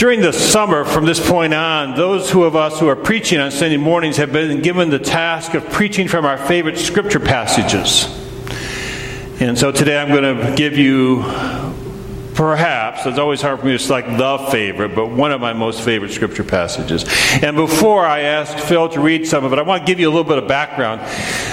During the summer, from this point on, those who of us who are preaching on Sunday mornings have been given the task of preaching from our favorite scripture passages. And so today I'm going to give you perhaps, it's always hard for me to select the favorite, but one of my most favorite scripture passages. And before I ask Phil to read some of it, I want to give you a little bit of background.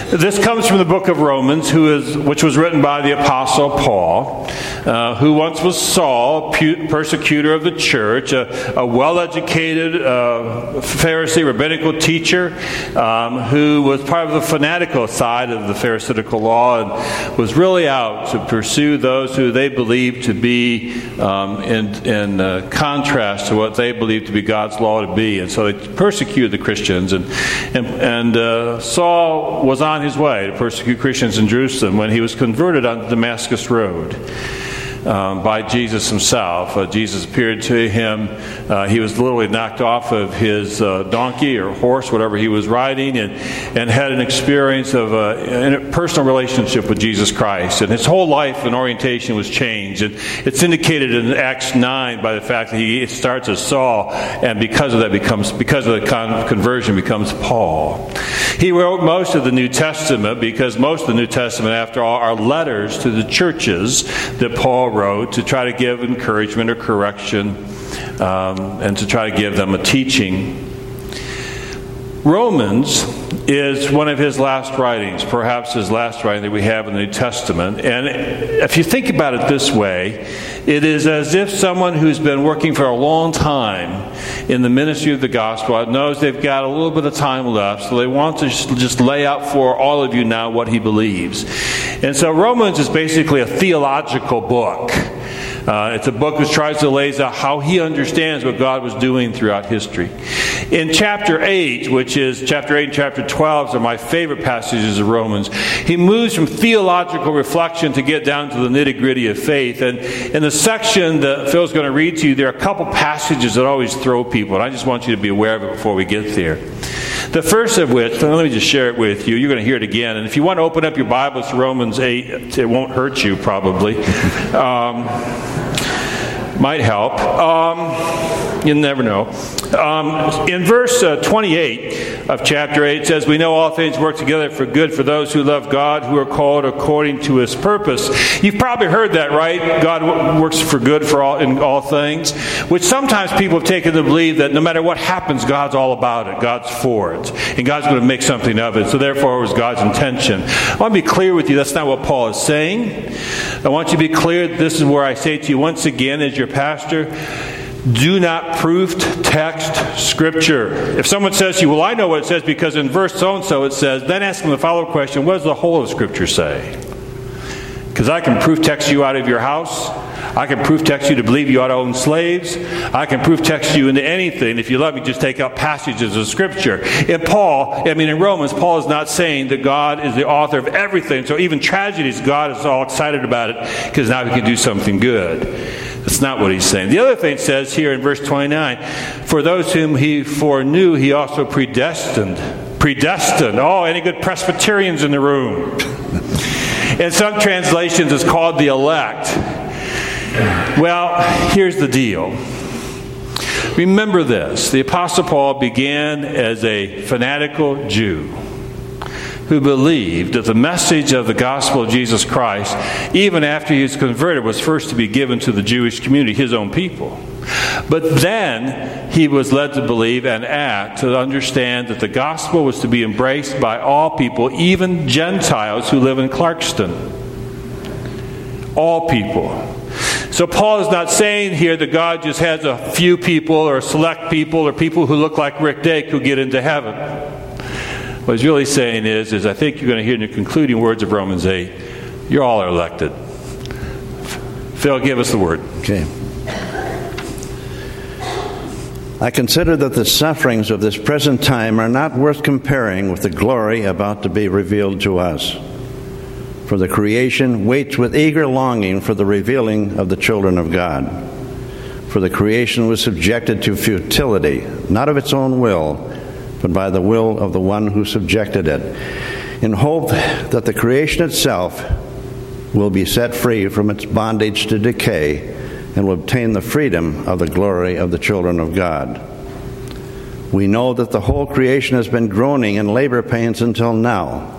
This comes from the book of Romans, which was written by the Apostle Paul, uh, who once was Saul, persecutor of the church, a, a well educated uh, Pharisee, rabbinical teacher, um, who was part of the fanatical side of the Pharisaical law and was really out to pursue those who they believed to be um, in, in uh, contrast to what they believed to be God's law to be. And so they persecuted the Christians. And, and, and uh, Saul was on his way to persecute Christians in Jerusalem when he was converted on the Damascus Road um, by Jesus himself. Uh, Jesus appeared to him. Uh, he was literally knocked off of his uh, donkey or horse, whatever he was riding, and, and had an experience of a, a, personal relationship with Jesus Christ. And his whole life and orientation was changed. And it's indicated in Acts 9 by the fact that he starts as Saul, and because of that becomes, because of the con- conversion, becomes Paul. He wrote most of the New Testament because most of the New Testament, after all, are letters to the churches that Paul wrote to try to give encouragement or correction um, and to try to give them a teaching. Romans is one of his last writings, perhaps his last writing that we have in the New Testament. And if you think about it this way, it is as if someone who's been working for a long time in the ministry of the gospel knows they've got a little bit of time left, so they want to just lay out for all of you now what he believes. And so Romans is basically a theological book. Uh, it's a book that tries to lay out how he understands what God was doing throughout history. In chapter 8, which is chapter 8 and chapter 12, are my favorite passages of Romans, he moves from theological reflection to get down to the nitty gritty of faith. And in the section that Phil's going to read to you, there are a couple passages that always throw people, and I just want you to be aware of it before we get there. The first of which, let me just share it with you. You're going to hear it again. And if you want to open up your Bibles to Romans 8, it won't hurt you probably. Um, might help. Um, you never know. Um, in verse uh, 28 of chapter 8, it says, We know all things work together for good for those who love God, who are called according to his purpose. You've probably heard that, right? God works for good for all, in all things, which sometimes people have taken to believe that no matter what happens, God's all about it. God's for it. And God's going to make something of it. So therefore, it was God's intention. I want to be clear with you, that's not what Paul is saying. I want you to be clear, this is where I say to you once again, as your pastor, do not proof text scripture. If someone says to you, Well, I know what it says because in verse so and so it says, then ask them the follow up question What does the whole of scripture say? Because I can proof text you out of your house. I can proof text you to believe you ought to own slaves. I can proof text you into anything. If you let me just take out passages of Scripture. In Paul, I mean, in Romans, Paul is not saying that God is the author of everything. So even tragedies, God is all excited about it because now he can do something good. That's not what he's saying. The other thing says here in verse 29 For those whom he foreknew, he also predestined. Predestined. Oh, any good Presbyterians in the room? in some translations, it's called the elect. Well, here's the deal. Remember this the Apostle Paul began as a fanatical Jew who believed that the message of the gospel of Jesus Christ, even after he was converted, was first to be given to the Jewish community, his own people. But then he was led to believe and act to understand that the gospel was to be embraced by all people, even Gentiles who live in Clarkston. All people. So Paul is not saying here that God just has a few people or select people or people who look like Rick Dake who get into heaven. What he's really saying is, is I think you're going to hear in the concluding words of Romans 8, you all are elected. Phil, give us the word. Okay. I consider that the sufferings of this present time are not worth comparing with the glory about to be revealed to us for the creation waits with eager longing for the revealing of the children of God. For the creation was subjected to futility, not of its own will, but by the will of the one who subjected it, in hope that the creation itself will be set free from its bondage to decay and will obtain the freedom of the glory of the children of God. We know that the whole creation has been groaning in labor pains until now.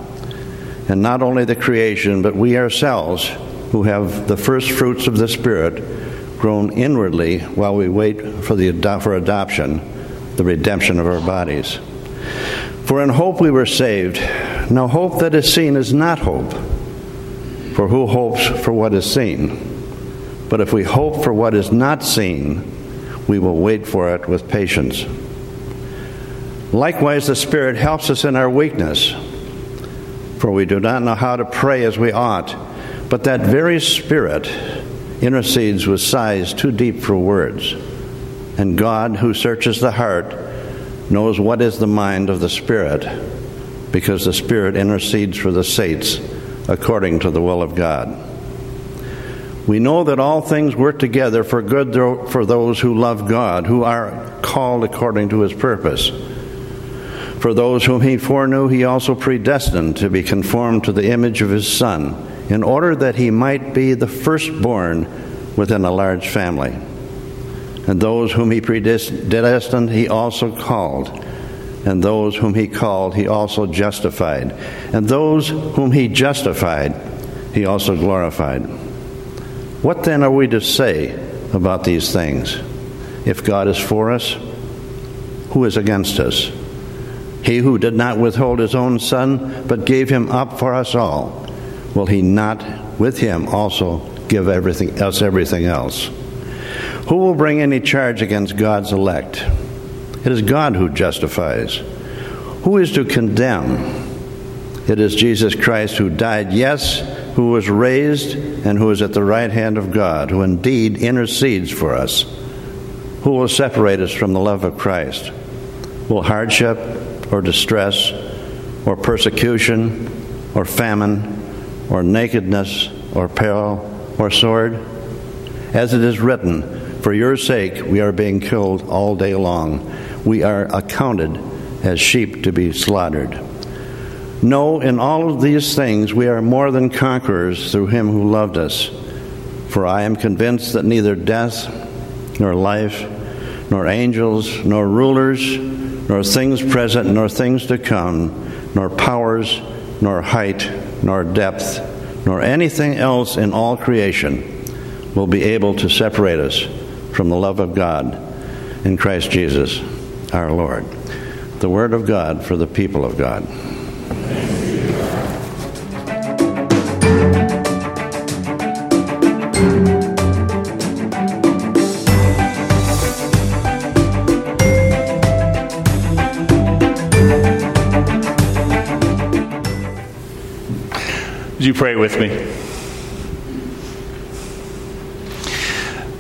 And not only the creation, but we ourselves, who have the first fruits of the Spirit, groan inwardly while we wait for, the, for adoption, the redemption of our bodies. For in hope we were saved. Now, hope that is seen is not hope. For who hopes for what is seen? But if we hope for what is not seen, we will wait for it with patience. Likewise, the Spirit helps us in our weakness, for we do not know how to pray as we ought, but that very Spirit intercedes with sighs too deep for words. And God, who searches the heart, knows what is the mind of the Spirit, because the Spirit intercedes for the saints according to the will of God. We know that all things work together for good for those who love God, who are called according to his purpose. For those whom he foreknew, he also predestined to be conformed to the image of his Son, in order that he might be the firstborn within a large family. And those whom he predestined, he also called. And those whom he called, he also justified. And those whom he justified, he also glorified. What then are we to say about these things? If God is for us, who is against us? He who did not withhold his own son, but gave him up for us all, will he not with him also give everything, us everything else? Who will bring any charge against God's elect? It is God who justifies. Who is to condemn? It is Jesus Christ who died, yes, who was raised, and who is at the right hand of God, who indeed intercedes for us. Who will separate us from the love of Christ? Will hardship or distress or persecution or famine or nakedness or peril or sword? As it is written, for your sake, we are being killed all day long. We are accounted as sheep to be slaughtered. No, in all of these things, we are more than conquerors through him who loved us. For I am convinced that neither death, nor life, nor angels, nor rulers, nor things present, nor things to come, nor powers, nor height, nor depth, nor anything else in all creation will be able to separate us from the love of God in Christ Jesus our Lord. The Word of God for the people of God. Would you pray with me?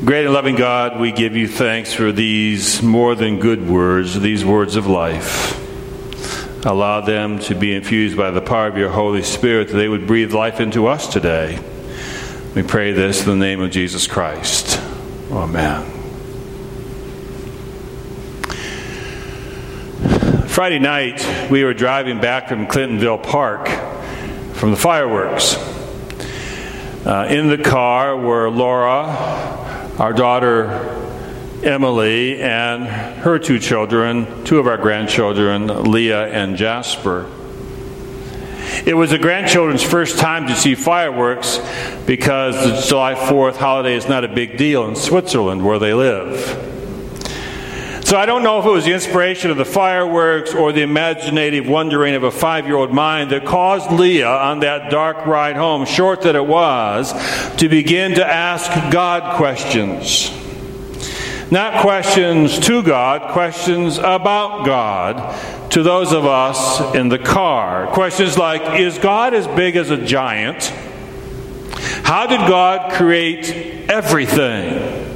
Great and loving God, we give you thanks for these more than good words, these words of life. Allow them to be infused by the power of your Holy Spirit, that they would breathe life into us today. We pray this in the name of Jesus Christ. Amen. Friday night, we were driving back from Clintonwood Park from the fireworks. Uh, in the car were Laura, our daughter Emily and her two children, two of our grandchildren, Leah and Jasper. It was the grandchildren's first time to see fireworks because the July 4th holiday is not a big deal in Switzerland where they live. So I don't know if it was the inspiration of the fireworks or the imaginative wondering of a five year old mind that caused Leah on that dark ride home, short that it was, to begin to ask God questions. Not questions to God, questions about God to those of us in the car. Questions like Is God as big as a giant? How did God create everything?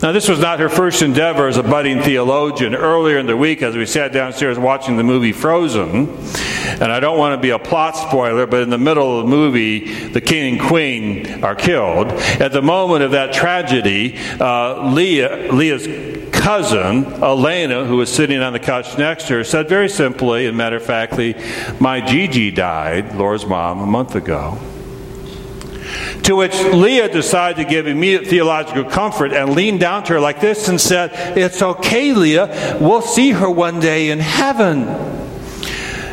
Now, this was not her first endeavor as a budding theologian. Earlier in the week, as we sat downstairs watching the movie Frozen, and I don't want to be a plot spoiler, but in the middle of the movie, the king and queen are killed. At the moment of that tragedy, uh, Leah, Leah's cousin, Elena, who was sitting on the couch next to her, said very simply and matter of factly, My Gigi died, Laura's mom, a month ago. To which Leah decided to give immediate theological comfort and leaned down to her like this and said, It's okay, Leah. We'll see her one day in heaven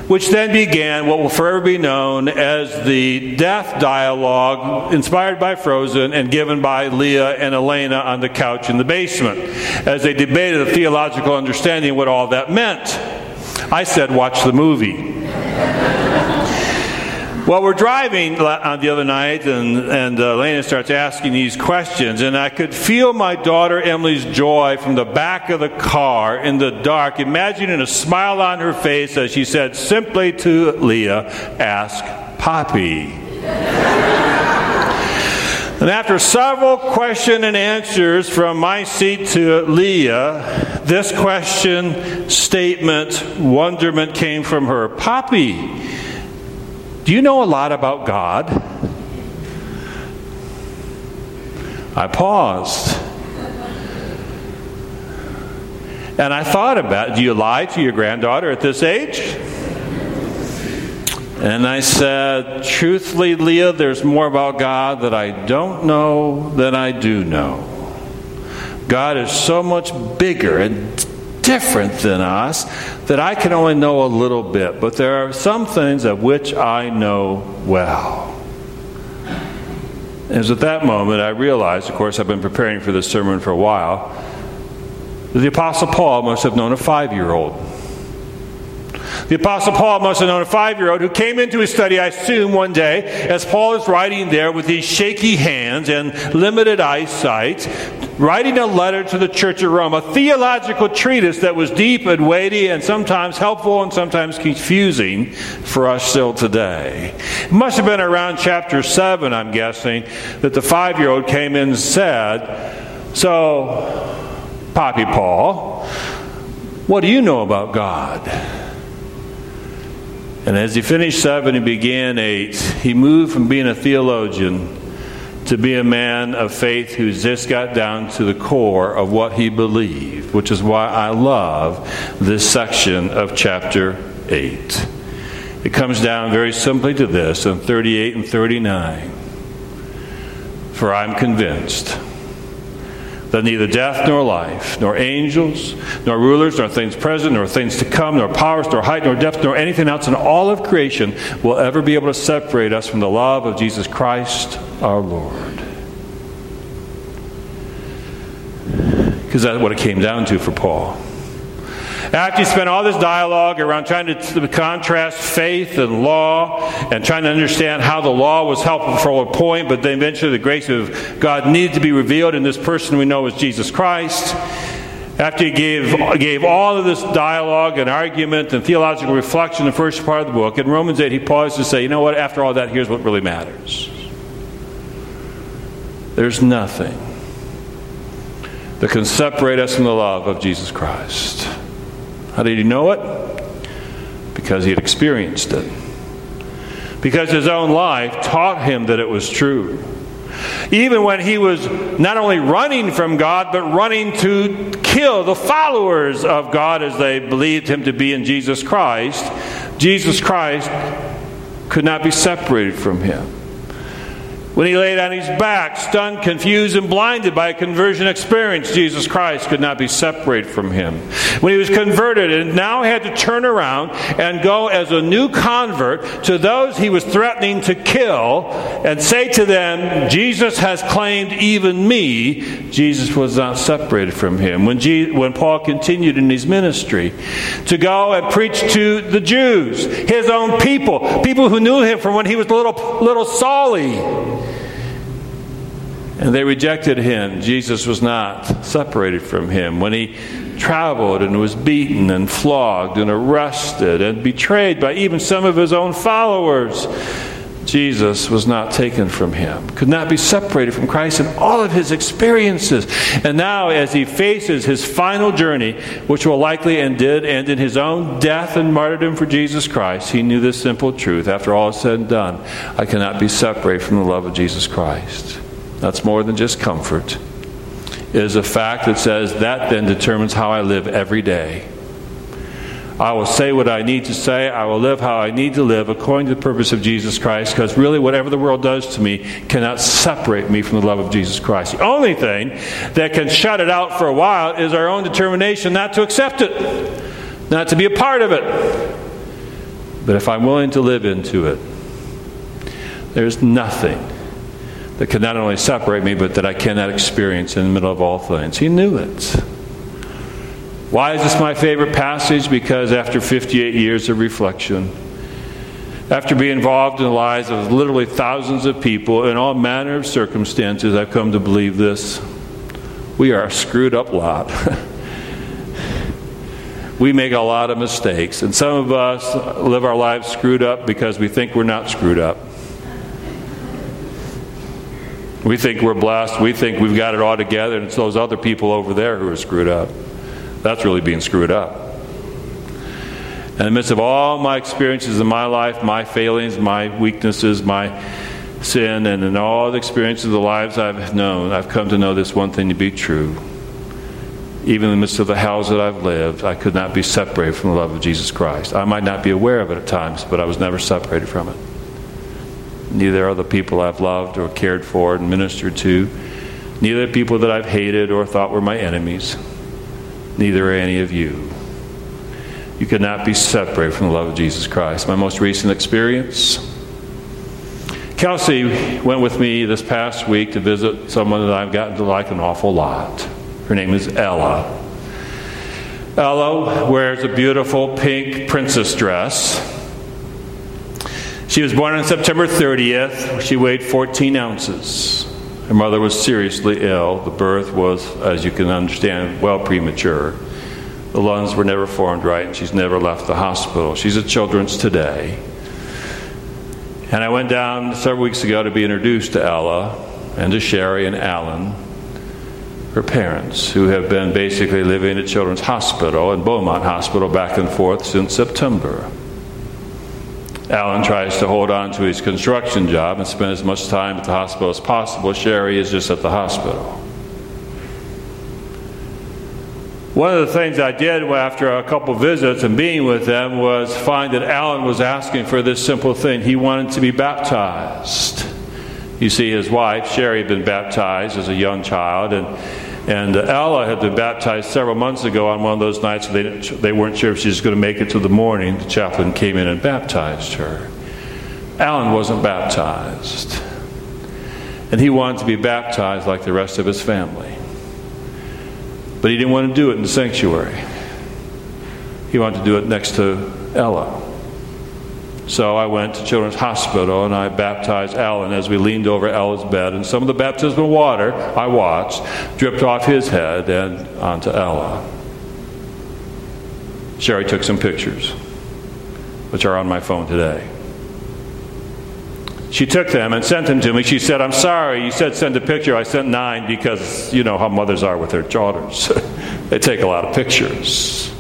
which then began what will forever be known as the death dialogue inspired by Frozen and given by Leah and Elena on the couch in the basement as they debated the theological understanding of what all that meant. I said, Watch the movie. Well, we're driving on the other night, and, and uh, Elena starts asking these questions, and I could feel my daughter Emily's joy from the back of the car in the dark, imagining a smile on her face as she said simply to Leah, Ask Poppy. And after several question and answers from my seat to Leah, this question, statement, wonderment came from her. Poppy, do you know a lot about God? I paused. And I thought about do you lie to your granddaughter at this age? And I said, truthfully, Leah, there's more about God that I don't know than I do know. God is so much bigger and different than us that I can only know a little bit, but there are some things of which I know well. Was at that moment I realized, of course, I've been preparing for this sermon for a while, that the Apostle Paul must have known a five year old. The Apostle Paul must have known a five year old who came into his study, I assume, one day as Paul is writing there with these shaky hands and limited eyesight, writing a letter to the church of Rome, a theological treatise that was deep and weighty and sometimes helpful and sometimes confusing for us still today. It must have been around chapter 7, I'm guessing, that the five year old came in and said, So, Poppy Paul, what do you know about God? And as he finished seven and began eight, he moved from being a theologian to be a man of faith who's just got down to the core of what he believed, which is why I love this section of chapter 8. It comes down very simply to this in 38 and 39. For I'm convinced that neither death nor life, nor angels, nor rulers, nor things present, nor things to come, nor powers, nor height, nor depth, nor anything else in all of creation will ever be able to separate us from the love of Jesus Christ our Lord. Because that's what it came down to for Paul. After he spent all this dialogue around trying to contrast faith and law and trying to understand how the law was helpful for a point, but then eventually the grace of God needed to be revealed in this person we know as Jesus Christ. After he gave, gave all of this dialogue and argument and theological reflection in the first part of the book, in Romans 8, he paused to say, you know what, after all that, here's what really matters. There's nothing that can separate us from the love of Jesus Christ. How did he know it? Because he had experienced it. Because his own life taught him that it was true. Even when he was not only running from God, but running to kill the followers of God as they believed him to be in Jesus Christ, Jesus Christ could not be separated from him when he laid on his back, stunned, confused, and blinded by a conversion experience, Jesus Christ could not be separated from him. When he was converted and now had to turn around and go as a new convert to those he was threatening to kill and say to them, Jesus has claimed even me, Jesus was not separated from him. When, when Paul continued in his ministry to go and preach to the Jews, his own people, people who knew him from when he was little, little Solly, and they rejected him. Jesus was not separated from him. When he traveled and was beaten and flogged and arrested and betrayed by even some of his own followers, Jesus was not taken from him, could not be separated from Christ in all of his experiences. And now, as he faces his final journey, which will likely and did end in his own death and martyrdom for Jesus Christ, he knew this simple truth. After all is said and done, I cannot be separated from the love of Jesus Christ. That's more than just comfort. is a fact that says that then determines how I live every day. I will say what I need to say. I will live how I need to live according to the purpose of Jesus Christ, because really, whatever the world does to me cannot separate me from the love of Jesus Christ. The only thing that can shut it out for a while is our own determination not to accept it, not to be a part of it. But if I'm willing to live into it, there's nothing that can not only separate me, but that I cannot experience in the middle of all things. He knew it. Why is this my favorite passage? Because after 58 years of reflection, after being involved in the lives of literally thousands of people in all manner of circumstances, I've come to believe this. We are a screwed up lot. we make a lot of mistakes, and some of us live our lives screwed up because we think we're not screwed up. We think we're blessed. We think we've got it all together, and it's those other people over there who are screwed up. That's really being screwed up. In the midst of all my experiences in my life, my failings, my weaknesses, my sin, and in all the experiences of the lives I've known, I've come to know this one thing to be true. Even in the midst of the hells that I've lived, I could not be separated from the love of Jesus Christ. I might not be aware of it at times, but I was never separated from it. Neither are the people I've loved or cared for and ministered to. Neither the people that I've hated or thought were my enemies neither are any of you. You cannot be separated from the love of Jesus Christ. My most recent experience Kelsey went with me this past week to visit someone that I've gotten to like an awful lot. Her name is Ella. Ella wears a beautiful pink princess dress. She was born on September 30th. She weighed 14 ounces. Her mother was seriously ill. The birth was, as you can understand, well premature. The lungs were never formed right, and she's never left the hospital. She's at Children's today. And I went down several weeks ago to be introduced to Ella and to Sherry and Alan, her parents, who have been basically living at Children's Hospital and Beaumont Hospital back and forth since September. Alan tries to hold on to his construction job and spend as much time at the hospital as possible. Sherry is just at the hospital. One of the things I did after a couple visits and being with them was find that Alan was asking for this simple thing. He wanted to be baptized. You see, his wife, Sherry, had been baptized as a young child, and and uh, Ella had been baptized several months ago on one of those nights. They, they weren't sure if she was going to make it to the morning. The chaplain came in and baptized her. Alan wasn't baptized. And he wanted to be baptized like the rest of his family. But he didn't want to do it in the sanctuary. He wanted to do it next to Ella. So I went to Children's Hospital and I baptized Alan as we leaned over Ella's bed. And some of the baptismal water I watched dripped off his head and onto Ella. Sherry took some pictures, which are on my phone today. She took them and sent them to me. She said, I'm sorry, you said send a picture. I sent nine because you know how mothers are with their daughters. they take a lot of pictures.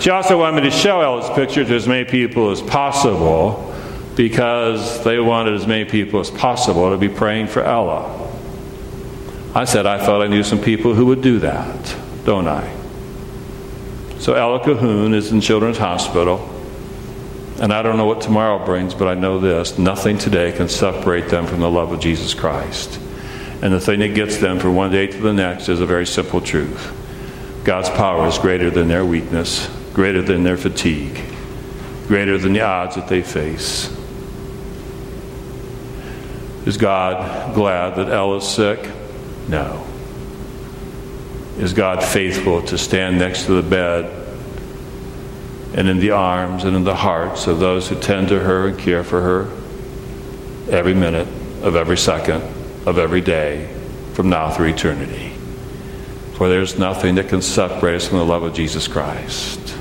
She also wanted me to show Ella's picture to as many people as possible because they wanted as many people as possible to be praying for Ella. I said I thought I knew some people who would do that, don't I? So Ella Cahoon is in Children's Hospital, and I don't know what tomorrow brings, but I know this nothing today can separate them from the love of Jesus Christ. And the thing that gets them from one day to the next is a very simple truth God's power is greater than their weakness, greater than their fatigue, greater than the odds that they face. Is God glad that Elle is sick? No. Is God faithful to stand next to the bed and in the arms and in the hearts of those who tend to her and care for her every minute of every second of every day from now through eternity? For there's nothing that can separate us from the love of Jesus Christ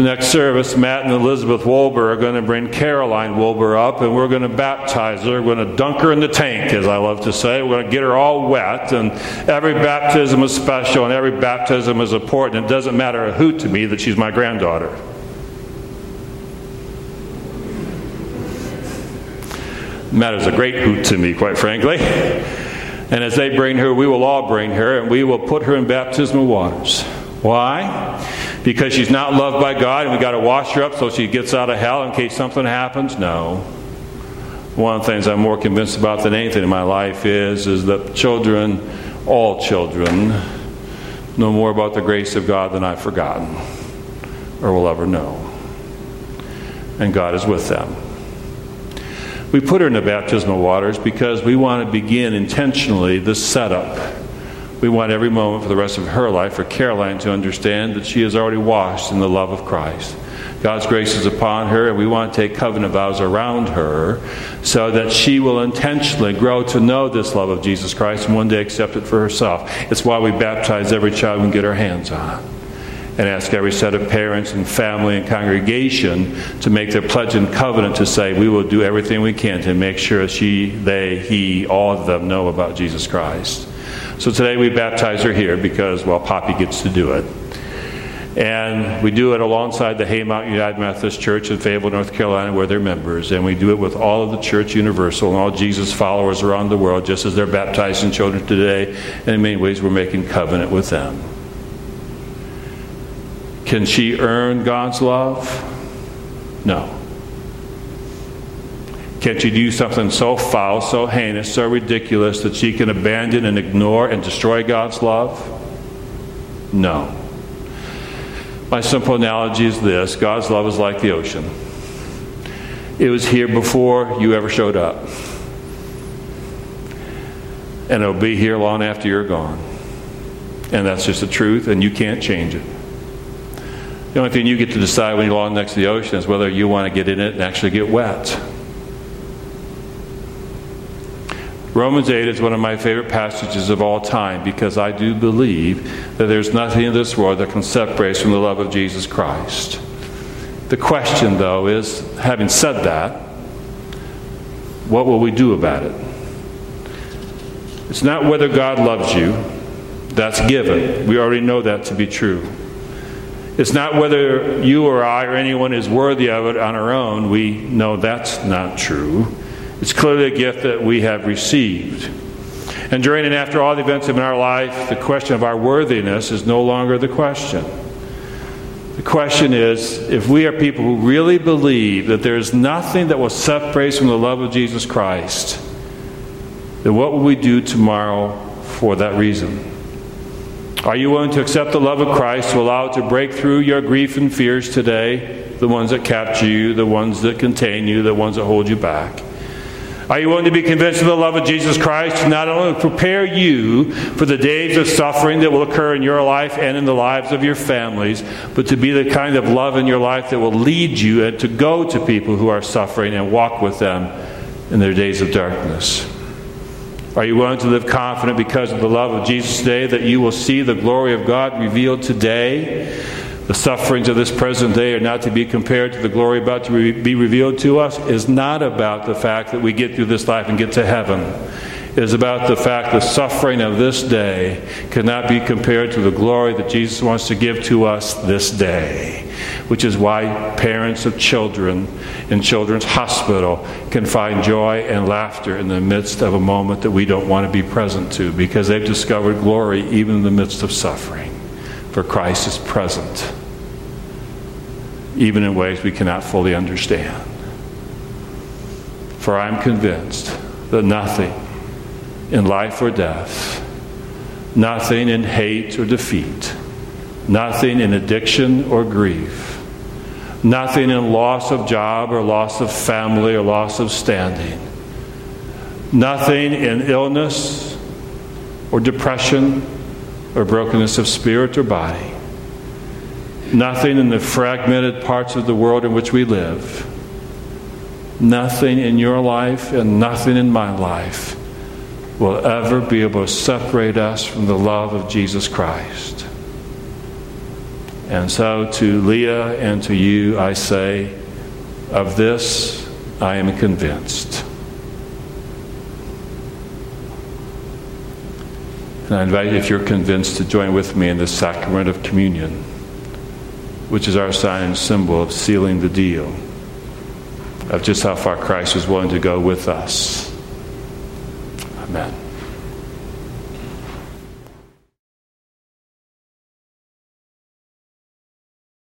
the next service, Matt and Elizabeth Wolber are going to bring Caroline Wolber up and we're going to baptize her. We're going to dunk her in the tank, as I love to say. We're going to get her all wet. And every baptism is special and every baptism is important. It doesn't matter a hoot to me that she's my granddaughter. It matters a great hoot to me, quite frankly. And as they bring her, we will all bring her, and we will put her in baptismal waters. Why? Because she's not loved by God, and we got to wash her up so she gets out of hell in case something happens? No. One of the things I'm more convinced about than anything in my life is, is that children, all children, know more about the grace of God than I've forgotten or will ever know. And God is with them. We put her in the baptismal waters because we want to begin intentionally the setup. We want every moment for the rest of her life for Caroline to understand that she is already washed in the love of Christ. God's grace is upon her, and we want to take covenant vows around her so that she will intentionally grow to know this love of Jesus Christ and one day accept it for herself. It's why we baptize every child we can get our hands on and ask every set of parents and family and congregation to make their pledge and covenant to say, we will do everything we can to make sure she, they, he, all of them know about Jesus Christ. So today we baptize her here because, well, Poppy gets to do it. And we do it alongside the Haymount United Methodist Church in Fayetteville, North Carolina, where they're members. And we do it with all of the Church Universal and all Jesus followers around the world, just as they're baptizing children today. And in many ways, we're making covenant with them. Can she earn God's love? No. Can she do something so foul, so heinous, so ridiculous that she can abandon and ignore and destroy God's love? No. My simple analogy is this God's love is like the ocean. It was here before you ever showed up, and it'll be here long after you're gone. And that's just the truth, and you can't change it. The only thing you get to decide when you're along next to the ocean is whether you want to get in it and actually get wet. Romans 8 is one of my favorite passages of all time because I do believe that there's nothing in this world that can separate us from the love of Jesus Christ. The question, though, is having said that, what will we do about it? It's not whether God loves you, that's given. We already know that to be true. It's not whether you or I or anyone is worthy of it on our own. We know that's not true. It's clearly a gift that we have received. And during and after all the events in our life, the question of our worthiness is no longer the question. The question is if we are people who really believe that there is nothing that will separate us from the love of Jesus Christ, then what will we do tomorrow for that reason? Are you willing to accept the love of Christ to allow it to break through your grief and fears today, the ones that capture you, the ones that contain you, the ones that hold you back? Are you willing to be convinced of the love of Jesus Christ to not only prepare you for the days of suffering that will occur in your life and in the lives of your families, but to be the kind of love in your life that will lead you and to go to people who are suffering and walk with them in their days of darkness? Are you willing to live confident because of the love of Jesus today that you will see the glory of God revealed today? The sufferings of this present day are not to be compared to the glory about to be revealed to us. Is not about the fact that we get through this life and get to heaven. It is about the fact the suffering of this day cannot be compared to the glory that Jesus wants to give to us this day which is why parents of children in Children's Hospital can find joy and laughter in the midst of a moment that we don't want to be present to because they've discovered glory even in the midst of suffering. For Christ is present, even in ways we cannot fully understand. For I am convinced that nothing in life or death, nothing in hate or defeat, nothing in addiction or grief, Nothing in loss of job or loss of family or loss of standing. Nothing in illness or depression or brokenness of spirit or body. Nothing in the fragmented parts of the world in which we live. Nothing in your life and nothing in my life will ever be able to separate us from the love of Jesus Christ. And so to Leah and to you, I say, of this I am convinced. And I invite you, if you're convinced, to join with me in the sacrament of communion, which is our sign and symbol of sealing the deal, of just how far Christ was willing to go with us. Amen.